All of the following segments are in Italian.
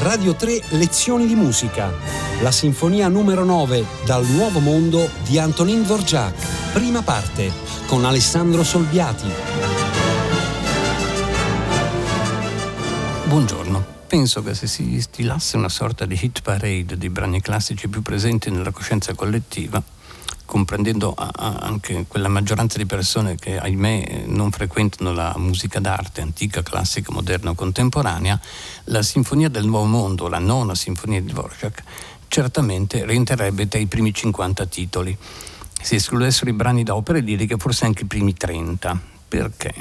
Radio 3 Lezioni di musica. La sinfonia numero 9 dal Nuovo Mondo di Antonin Dvorak. Prima parte con Alessandro Solviati. Buongiorno. Penso che se si stilasse una sorta di hit parade dei brani classici più presenti nella coscienza collettiva, comprendendo anche quella maggioranza di persone che ahimè non frequentano la musica d'arte antica, classica, moderna o contemporanea, la Sinfonia del Nuovo Mondo, la nona Sinfonia di Dvorak, certamente rientrerebbe tra i primi 50 titoli. Se escludessero i brani da opere liriche, forse anche i primi 30. Perché?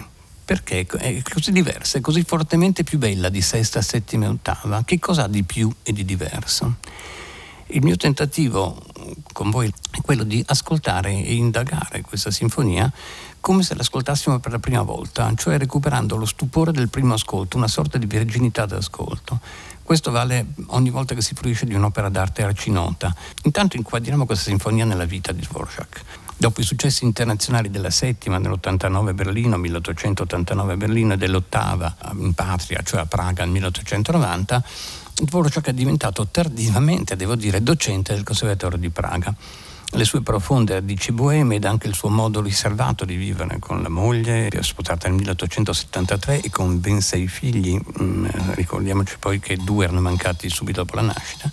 Perché è così diversa, è così fortemente più bella di sesta, settima e ottava. Che cosa ha di più e di diverso? Il mio tentativo con voi è quello di ascoltare e indagare questa sinfonia come se l'ascoltassimo per la prima volta, cioè recuperando lo stupore del primo ascolto, una sorta di virginità d'ascolto. Questo vale ogni volta che si fruisce di un'opera d'arte arcinota. Intanto inquadriamo questa sinfonia nella vita di Dvorak. Dopo i successi internazionali della settima nell'89 a Berlino, 1889 a Berlino e dell'ottava in patria, cioè a Praga nel 1890, Dvorak è diventato tardivamente, devo dire, docente del Conservatorio di Praga. Le sue profonde radici boeme ed anche il suo modo riservato di vivere con la moglie, sposata nel 1873 e con ben sei figli, mm, ricordiamoci poi che due erano mancati subito dopo la nascita,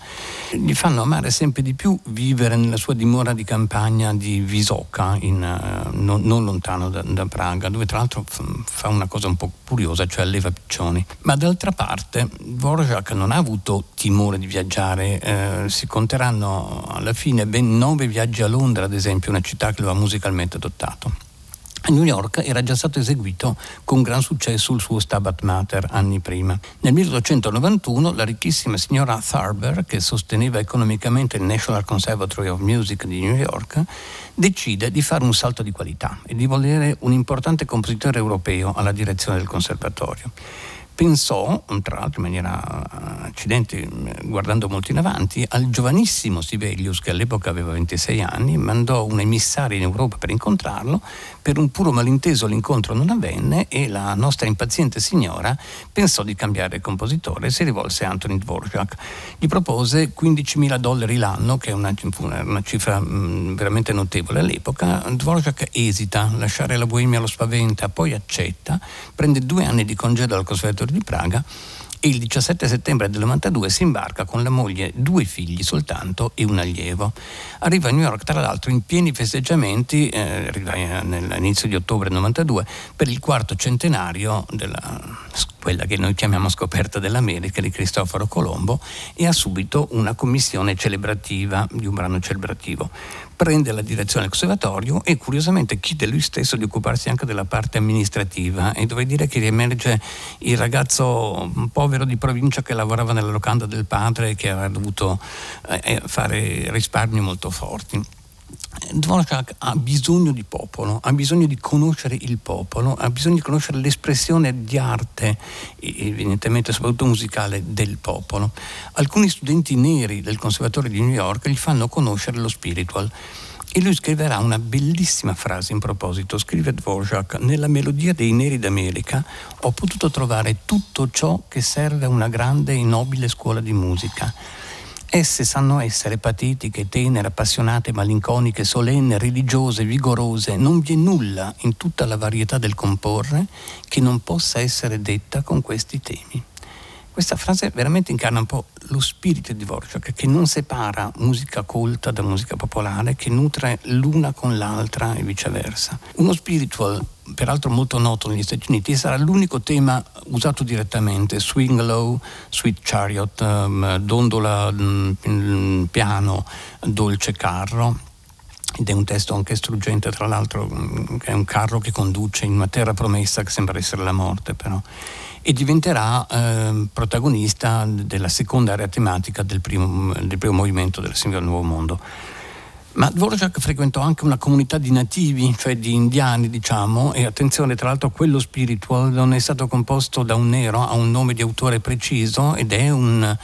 gli fanno amare sempre di più vivere nella sua dimora di campagna di Visoka, in, uh, non, non, lontano da, da, Praga, dove tra l'altro fa una cosa un po' curiosa, cioè alleva piccioni. Ma d'altra parte Dvorak non ha avuto timore di viaggiare, eh, si conteranno alla fine ben nove viaggi a Londra, ad esempio, una città che lo ha musicalmente adottato. A New York era già stato eseguito con gran successo il suo Stabat Mater anni prima. Nel 1891 la ricchissima signora Tharber, che sosteneva economicamente il National Conservatory of Music di New York, decide di fare un salto di qualità e di volere un importante compositore europeo alla direzione del conservatorio pensò, tra l'altro in maniera accidente, guardando molto in avanti, al giovanissimo Sibelius, che all'epoca aveva 26 anni, mandò un emissario in Europa per incontrarlo, per un puro malinteso l'incontro non avvenne e la nostra impaziente signora pensò di cambiare compositore e si rivolse a Anthony Dvorak. Gli propose 15.000 dollari l'anno, che è una, una cifra mh, veramente notevole all'epoca. Dvorak esita, lasciare la Boemia lo spaventa, poi accetta, prende due anni di congedo al conservatorio di Praga e il 17 settembre del 92 si imbarca con la moglie, due figli soltanto e un allievo. Arriva a New York tra l'altro in pieni festeggiamenti, eh, all'inizio di ottobre del 92, per il quarto centenario della quella che noi chiamiamo scoperta dell'America di Cristoforo Colombo e ha subito una commissione celebrativa di un brano celebrativo prende la direzione del conservatorio e curiosamente chiede lui stesso di occuparsi anche della parte amministrativa e dovrei dire che riemerge il ragazzo povero di provincia che lavorava nella locanda del padre e che aveva dovuto eh, eh fare risparmi molto forti. Dvorak ha bisogno di popolo, ha bisogno di conoscere il popolo, ha bisogno di conoscere l'espressione di arte, evidentemente soprattutto musicale, del popolo. Alcuni studenti neri del Conservatorio di New York gli fanno conoscere lo spiritual. E lui scriverà una bellissima frase in proposito. Scrive Dvorak: Nella melodia dei Neri d'America ho potuto trovare tutto ciò che serve a una grande e nobile scuola di musica Esse sanno essere patetiche, tenere, appassionate, malinconiche, solenni, religiose, vigorose. Non vi è nulla in tutta la varietà del comporre che non possa essere detta con questi temi. Questa frase veramente incarna un po' lo spirito di Dvorak, che non separa musica colta da musica popolare, che nutre l'una con l'altra e viceversa. Uno spiritual peraltro molto noto negli Stati Uniti, sarà l'unico tema usato direttamente, swing low, sweet chariot, um, dondola um, piano, dolce carro. Ed è un testo anche struggente, tra l'altro, mm, è un carro che conduce in una terra promessa che sembra essere la morte, però. E diventerà eh, protagonista della seconda area tematica del primo, del primo movimento della Sinfonia del Nuovo Mondo. Ma Dvorak frequentò anche una comunità di nativi, cioè di indiani, diciamo, e attenzione, tra l'altro quello spiritual non è stato composto da un nero, ha un nome di autore preciso ed è un,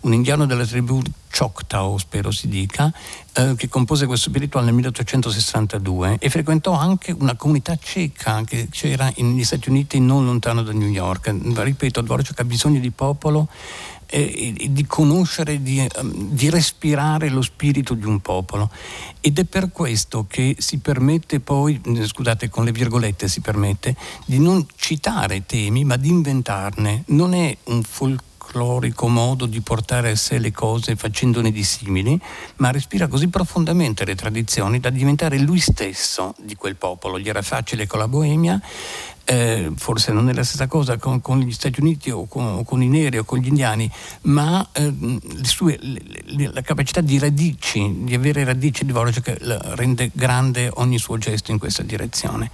un indiano della tribù Choctaw, spero si dica, eh, che compose questo spiritual nel 1862 e frequentò anche una comunità ceca che c'era negli Stati Uniti non lontano da New York. Ripeto, Dvorak ha bisogno di popolo e, e di conoscere, di, um, di, respirare lo spirito di un popolo. Ed è per questo che si permette poi, scusate, con le virgolette si permette, di non citare temi, ma di inventarne. Non è un folklore folclorico modo di portare a sé le cose facendone di simili, ma respira così profondamente le tradizioni da diventare lui stesso di quel popolo. Gli era facile con la Boemia, eh, forse non è la stessa cosa con, con gli Stati Uniti o con, o con, i neri o con gli indiani, ma eh, sue, le, le, la capacità di radici, di avere radici di Dvorak rende grande ogni suo gesto in questa direzione.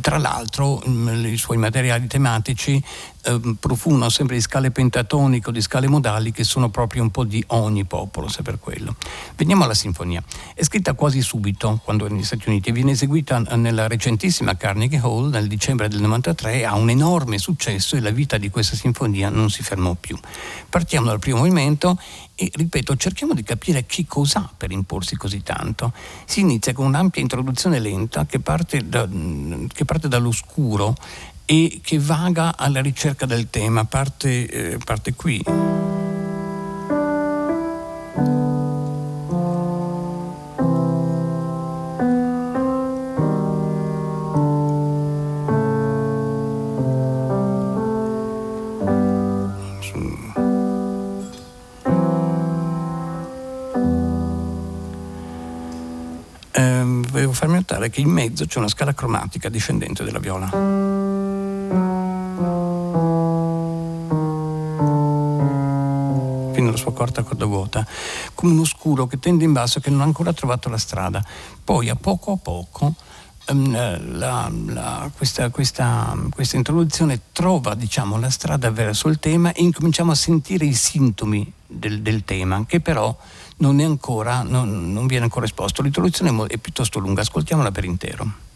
Tra l'altro mm, i suoi materiali tematici eh, profumano sempre di scale pentatoniche o di scale modali che sono proprio un po' di ogni popolo, se per quello. Veniamo alla sinfonia. È scritta quasi subito, quando è negli Stati Uniti, e viene eseguita nella recentissima Carnegie Hall nel dicembre del 93, ha un enorme successo e la vita di questa sinfonia non si fermò più. Partiamo dal primo movimento e, ripeto, cerchiamo di capire che cos'ha per imporsi così tanto. Si inizia con un'ampia introduzione lenta che parte, da, che parte dall'oscuro e che vaga alla ricerca del tema, parte, eh, parte qui. farmi notare che in mezzo c'è una scala cromatica discendente della viola. Fino alla sua corta corda vuota, come un oscuro che tende in basso e che non ha ancora trovato la strada. Poi a poco a poco ehm, la, la, questa, questa, questa, introduzione trova diciamo, la strada verso il tema e incominciamo a sentire i sintomi del, del tema, che però non, ancora, non, non viene ancora esposto. L'introduzione è piuttosto lunga, ascoltiamola per intero.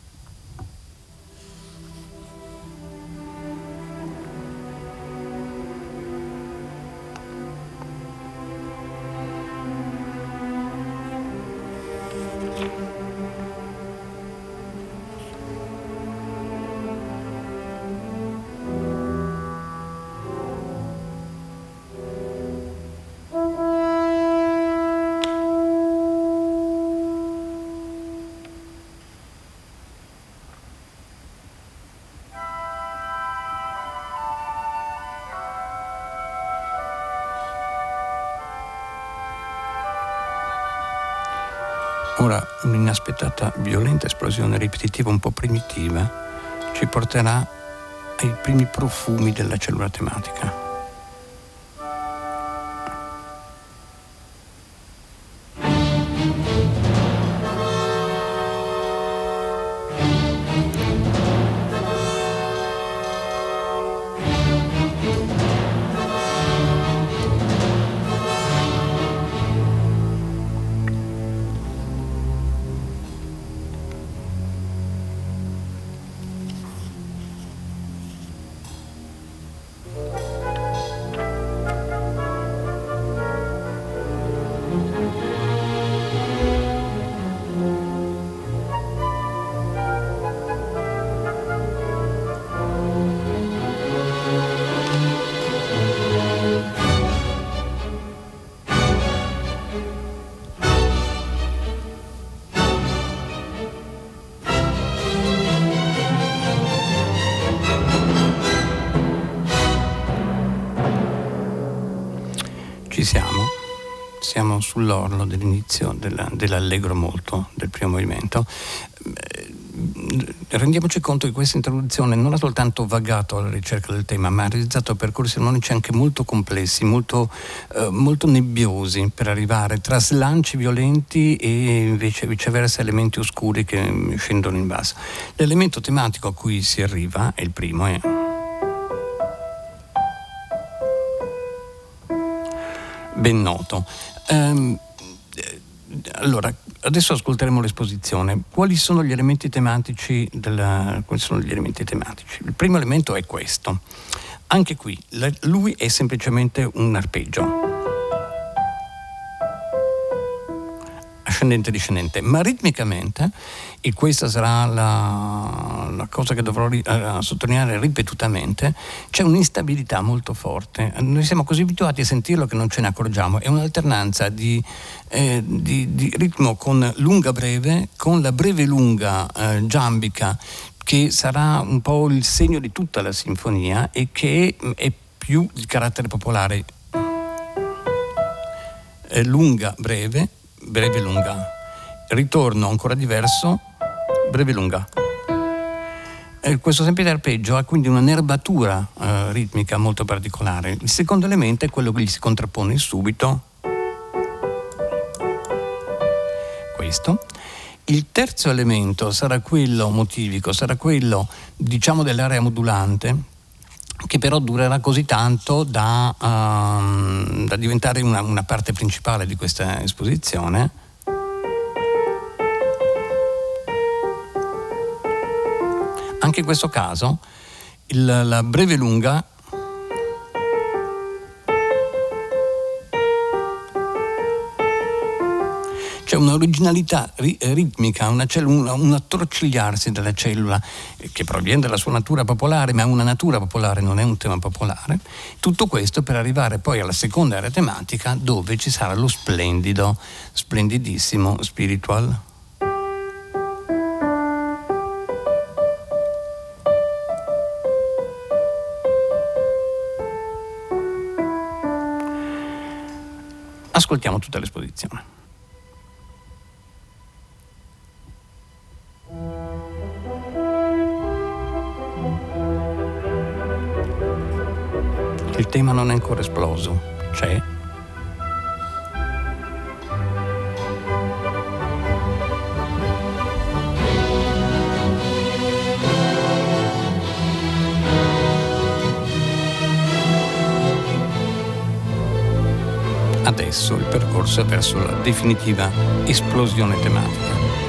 Ora un'inaspettata violenta esplosione ripetitiva un po' primitiva ci porterà ai primi profumi della cellula tematica. Sull'orlo dell'inizio della, dell'allegro molto del primo movimento. Eh, rendiamoci conto che questa introduzione non ha soltanto vagato alla ricerca del tema, ma ha realizzato percorsi armonici anche molto complessi, molto, eh, molto nebbiosi per arrivare tra slanci violenti e invece viceversa elementi oscuri che scendono in basso. L'elemento tematico a cui si arriva è il primo, è ben noto. Um, allora, adesso ascolteremo l'esposizione. Quali sono gli elementi tematici? Della, gli elementi tematici? Il primo elemento è questo. Anche qui, lui è semplicemente un arpeggio. Ascendente discendente, ma ritmicamente, e questa sarà la, la cosa che dovrò uh, sottolineare ripetutamente, c'è un'instabilità molto forte. Noi siamo così abituati a sentirlo che non ce ne accorgiamo, è un'alternanza di, eh, di, di ritmo con lunga breve, con la breve lunga eh, giambica che sarà un po' il segno di tutta la sinfonia e che è più di carattere popolare. Lunga, breve, breve, lunga. Ritorno ancora diverso, breve, lunga. E questo semplice arpeggio ha quindi una nerbatura eh, ritmica molto particolare. Il secondo elemento è quello che gli si contrappone subito. Questo. Il terzo elemento sarà quello motivico, sarà quello diciamo dell'area modulante, che però durerà così tanto da, uh, da diventare una, una parte principale di questa esposizione. Anche in questo caso il, la breve lunga c'è un'originalità ri- ritmica, una cellula, un attorcigliarsi della cellula eh, che proviene dalla sua natura popolare, ma è una natura popolare, non è un tema popolare. Tutto questo per arrivare poi alla seconda area tematica dove ci sarà lo splendido, splendidissimo spiritual. Ascoltiamo tutta l'esposizione. Il tema non è ancora esploso. C'è? Adesso il percorso è verso la definitiva esplosione tematica.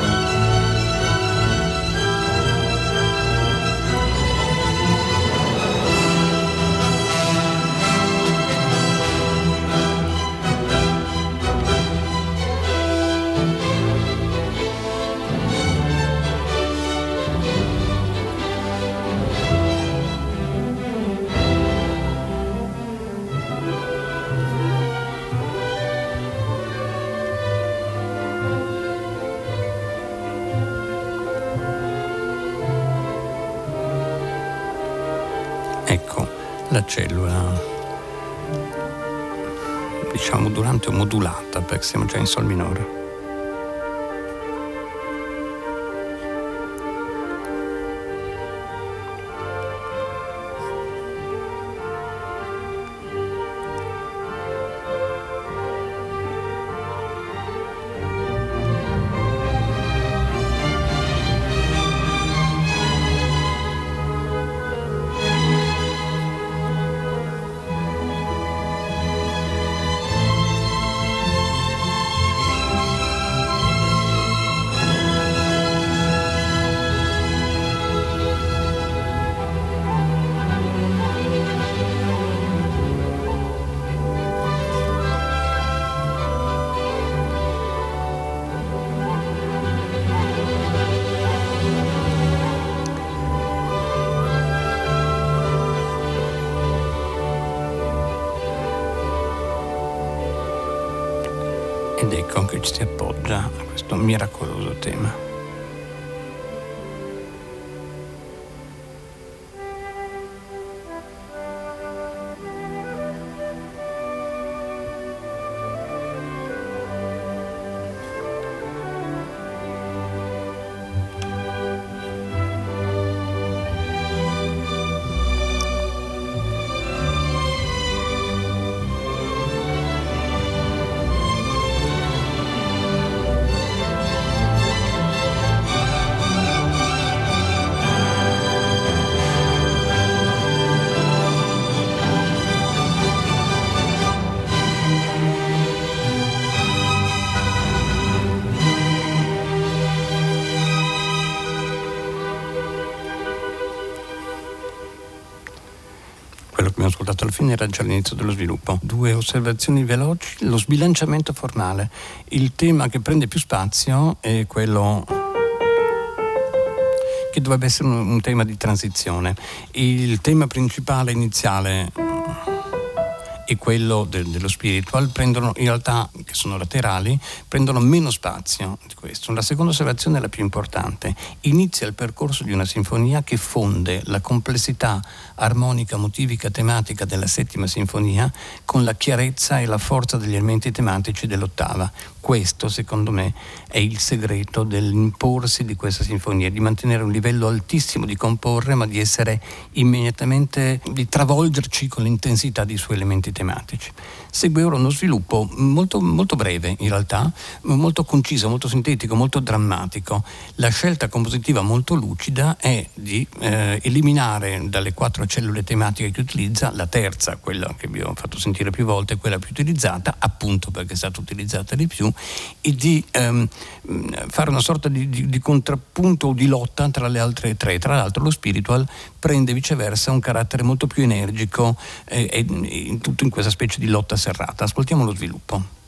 Cellula, diciamo durante o modulata, perché siamo già in sol minore. Ci si appoggia a questo miracoloso tema. Ascoltato alla fine era già l'inizio dello sviluppo. Due osservazioni veloci, lo sbilanciamento formale. Il tema che prende più spazio è quello che dovrebbe essere un, un tema di transizione. Il tema principale iniziale e quello de- dello spiritual prendono in realtà, che sono laterali, prendono meno spazio di questo. La seconda osservazione è la più importante. Inizia il percorso di una sinfonia che fonde la complessità armonica, motivica, tematica della settima sinfonia con la chiarezza e la forza degli elementi tematici dell'ottava. Questo, secondo me, è il segreto dell'imporsi di questa sinfonia, di mantenere un livello altissimo di comporre, ma di essere immediatamente, di travolgerci con l'intensità dei suoi elementi tematici. Segue ora uno sviluppo molto, molto breve, in realtà, molto conciso, molto sintetico, molto drammatico. La scelta compositiva molto lucida è di eh, eliminare dalle quattro cellule tematiche che utilizza la terza, quella che vi ho fatto sentire più volte, quella più utilizzata, appunto perché è stata utilizzata di più, e di ehm, fare una sorta di, di, di, contrappunto o di lotta tra le altre tre. Tra l'altro lo spiritual prende viceversa un carattere molto più energico eh, e, in tutto in questa specie di lotta serrata. Ascoltiamo lo sviluppo.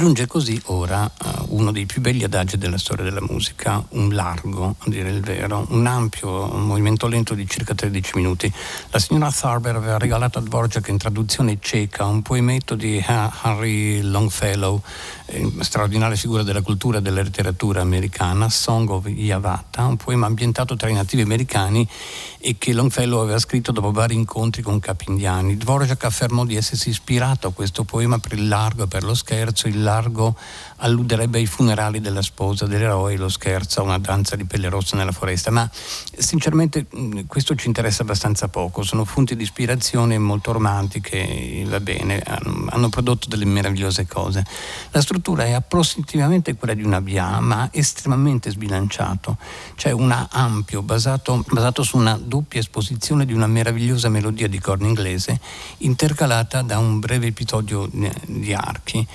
Si giunge così ora a uno dei più belli adagi della storia della musica, un largo, a dire il vero, un ampio un movimento lento di circa 13 minuti. La signora Tharber aveva regalato a Dvorak in traduzione ceca un poemetto di Henry Longfellow, eh, straordinaria figura della cultura e della letteratura americana, Song of Yavata, un poema ambientato tra i nativi americani e che Longfellow aveva scritto dopo vari incontri con capi indiani. Dvorak affermò di essersi ispirato a questo poema per il largo e per lo scherzo il largo alluderebbe ai funerali della sposa dell'eroe, lo scherzo una danza di pelle rossa nella foresta, ma sinceramente questo ci interessa abbastanza poco, sono fonti di ispirazione molto romantiche, va bene, hanno prodotto delle meravigliose cose. La struttura è approssimativamente quella di una via, ma estremamente sbilanciato, c'è un ampio basato, basato su una doppia esposizione di una meravigliosa melodia di corno inglese intercalata da un breve episodio di archi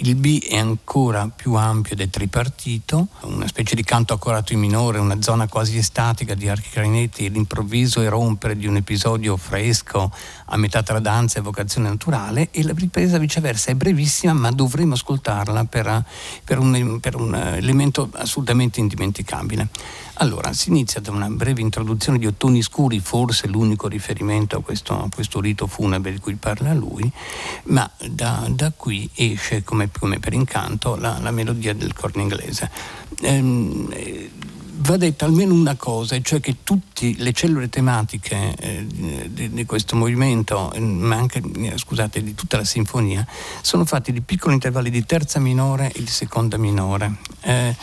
il B è ancora più ampio ed è tripartito, una specie di canto accorato in minore, una zona quasi estatica di archi clarinetti l'improvviso erompere di un episodio fresco a metà tra danza e vocazione naturale e la ripresa viceversa è brevissima ma dovremo ascoltarla per, per, un, per un elemento assolutamente indimenticabile. Allora, si inizia da una breve introduzione di ottoni scuri, forse l'unico riferimento a questo, a questo rito funebre di cui parla lui, ma da, da qui esce come, come, per incanto la, la, melodia del corno inglese. Ehm, va detta almeno una cosa, cioè che tutte le cellule tematiche eh, di, di, questo movimento, ma anche scusate, di tutta la sinfonia, sono fatti di piccoli intervalli di terza minore e di seconda minore. Eh,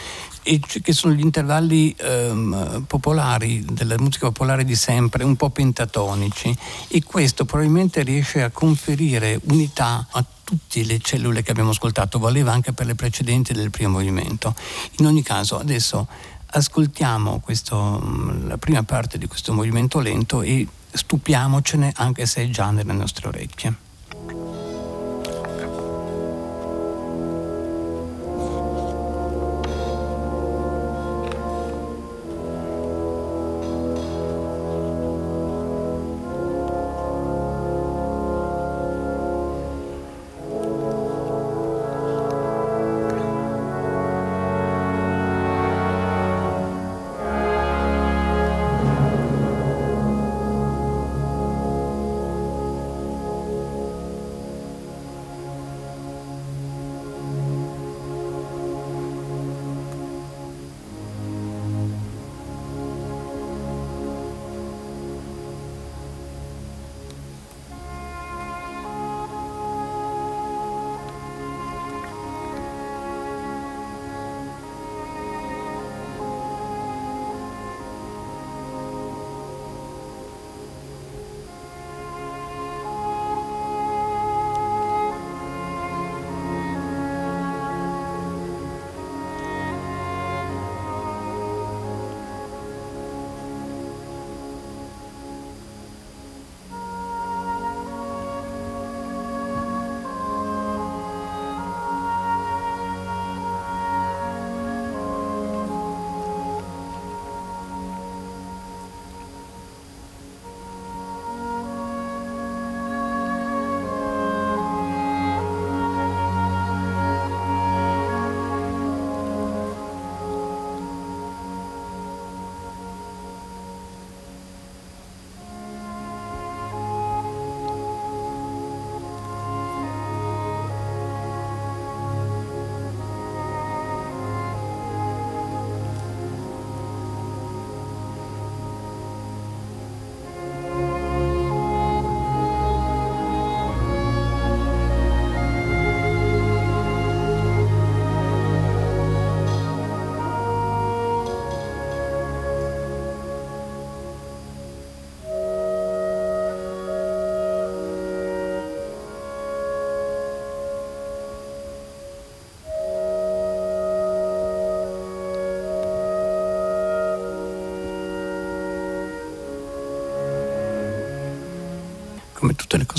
e che sono gli intervalli ehm, popolari della musica popolare di sempre, un po' pentatonici e questo probabilmente riesce a conferire unità a tutte le cellule che abbiamo ascoltato, valeva anche per le precedenti del primo movimento. In ogni caso adesso ascoltiamo questo, la prima parte di questo movimento lento e stupiamocene anche se è già nelle nostre orecchie.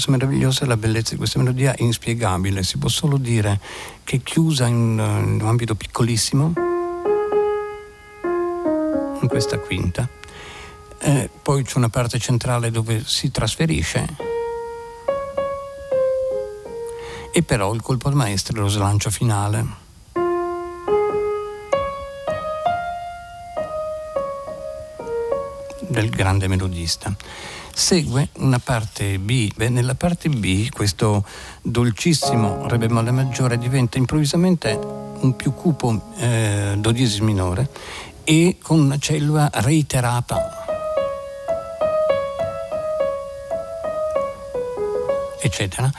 Le cose meravigliose, la bellezza di questa melodia è inspiegabile. Si può solo dire che è chiusa in, in un ambito piccolissimo, in questa quinta. Eh, poi c'è una parte centrale dove si trasferisce. E però il colpo al maestro è lo slancio finale. Del grande melodista. Segue una parte B. Beh, nella parte B questo dolcissimo Re bemolle maggiore diventa improvvisamente un più cupo eh, do diesis minore e con una cellula reiterata. Eccetera.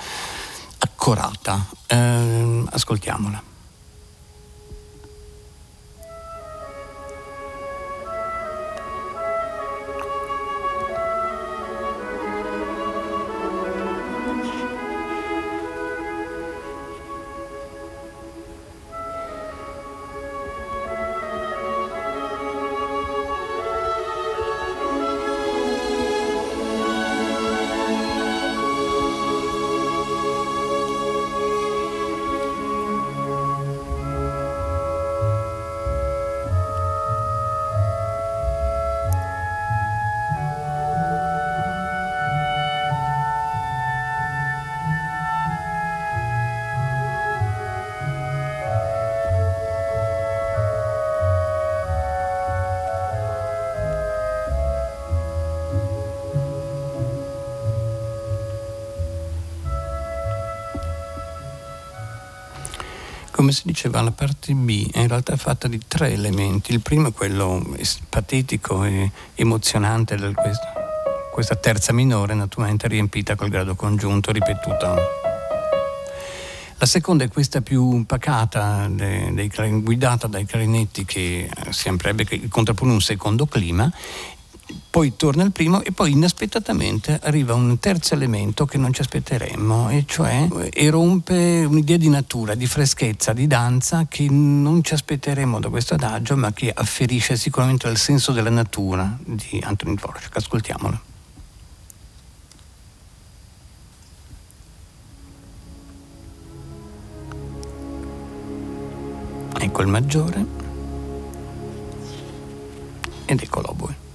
Accorata. Eh, ascoltiamola come si diceva, la parte B è in realtà fatta di tre elementi. Il primo è quello patetico e emozionante di questa terza minore, naturalmente riempita col grado congiunto ripetuta. La seconda è questa più pacata, dei, dei, guidata dai clarinetti che eh, sempre che contrappone un secondo clima poi torna il primo e poi inaspettatamente arriva un terzo elemento che non ci aspetteremmo e cioè eh, erompe un'idea di natura, di freschezza, di danza che non ci aspetteremmo da questo adagio ma che afferisce sicuramente al senso della natura di Antonin Dvorak. Ascoltiamolo. Ecco il maggiore ed ecco l'oboe.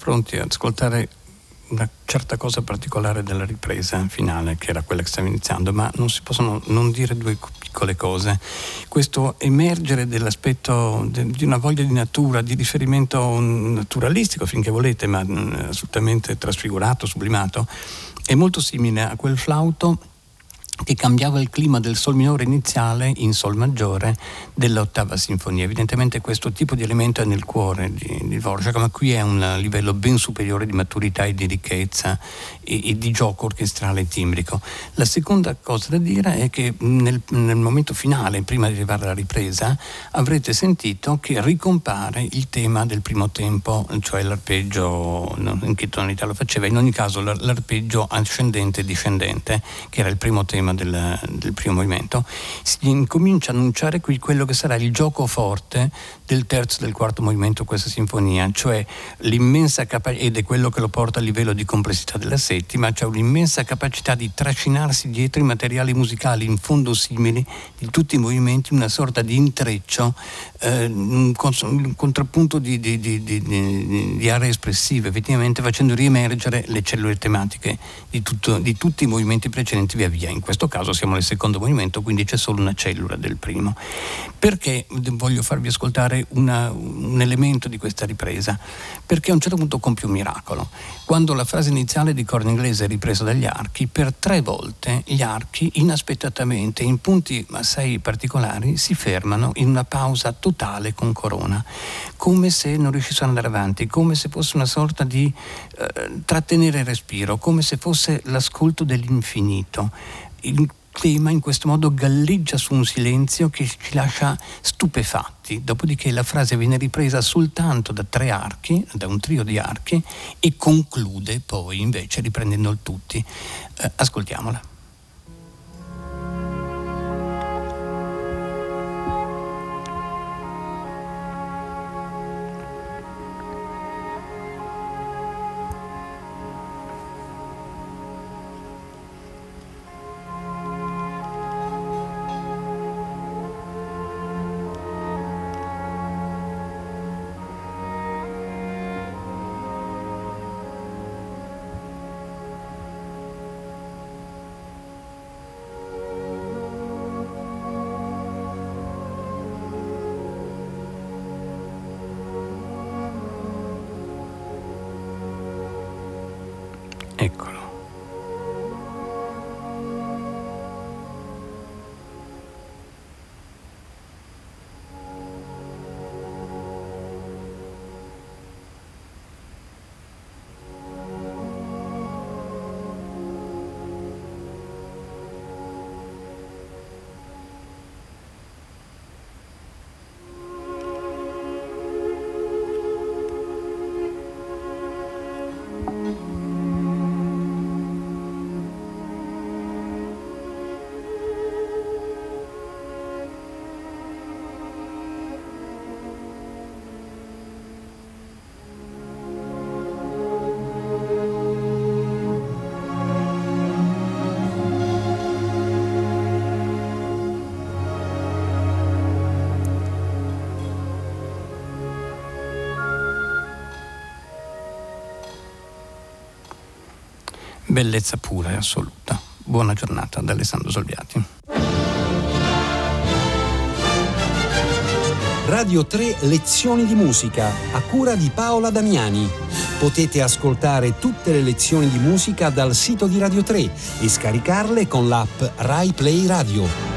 Pronti ad ascoltare una certa cosa particolare della ripresa finale, che era quella che stavo iniziando, ma non si possono non dire due piccole cose. Questo emergere dell'aspetto de, di una voglia di natura, di riferimento naturalistico, finché volete, ma assolutamente trasfigurato, sublimato, è molto simile a quel flauto che cambiava il clima del sol minore iniziale in sol maggiore dell'ottava sinfonia. Evidentemente questo tipo di elemento è nel cuore di, di Dvorak, ma qui è un livello ben superiore di maturità e di ricchezza e, e di gioco orchestrale e timbrico. La seconda cosa da dire è che nel, nel momento finale, prima di arrivare alla ripresa, avrete sentito che ricompare il tema del primo tempo, cioè l'arpeggio, in che tonalità lo faceva, in ogni caso l'arpeggio ascendente e discendente, che era il primo tema tema del, del, primo movimento, si incomincia a annunciare qui quello che sarà il gioco forte del terzo e del quarto movimento questa sinfonia, cioè l'immensa capacità, ed è quello che lo porta a livello di complessità della settima, cioè un'immensa capacità di trascinarsi dietro i materiali musicali in fondo simili di tutti i movimenti, una sorta di intreccio, eh, un, un, contrappunto di, di, di, di, aree espressive, effettivamente facendo riemergere le cellule tematiche di, tutto, di tutti i movimenti precedenti via via. In questo caso siamo nel secondo movimento, quindi c'è solo una cellula del primo. Perché voglio farvi ascoltare una, un elemento di questa ripresa? Perché a un certo punto compie un miracolo. Quando la frase iniziale di corno inglese è ripresa dagli archi, per tre volte gli archi inaspettatamente, in punti assai particolari, si fermano in una pausa totale con corona, come se non riuscissero ad andare avanti, come se fosse una sorta di eh, trattenere il respiro, come se fosse l'ascolto dell'infinito il tema in questo modo galleggia su un silenzio che ci lascia stupefatti, dopodiché la frase viene ripresa soltanto da tre archi, da un trio di archi e conclude poi invece riprendendo il tutti. Eh, ascoltiamola. Bellezza pura e assoluta. Buona giornata da Alessandro Solviati. Radio 3 Lezioni di musica a cura di Paola Damiani. Potete ascoltare tutte le lezioni di musica dal sito di Radio 3 e scaricarle con l'app Rai Play Radio.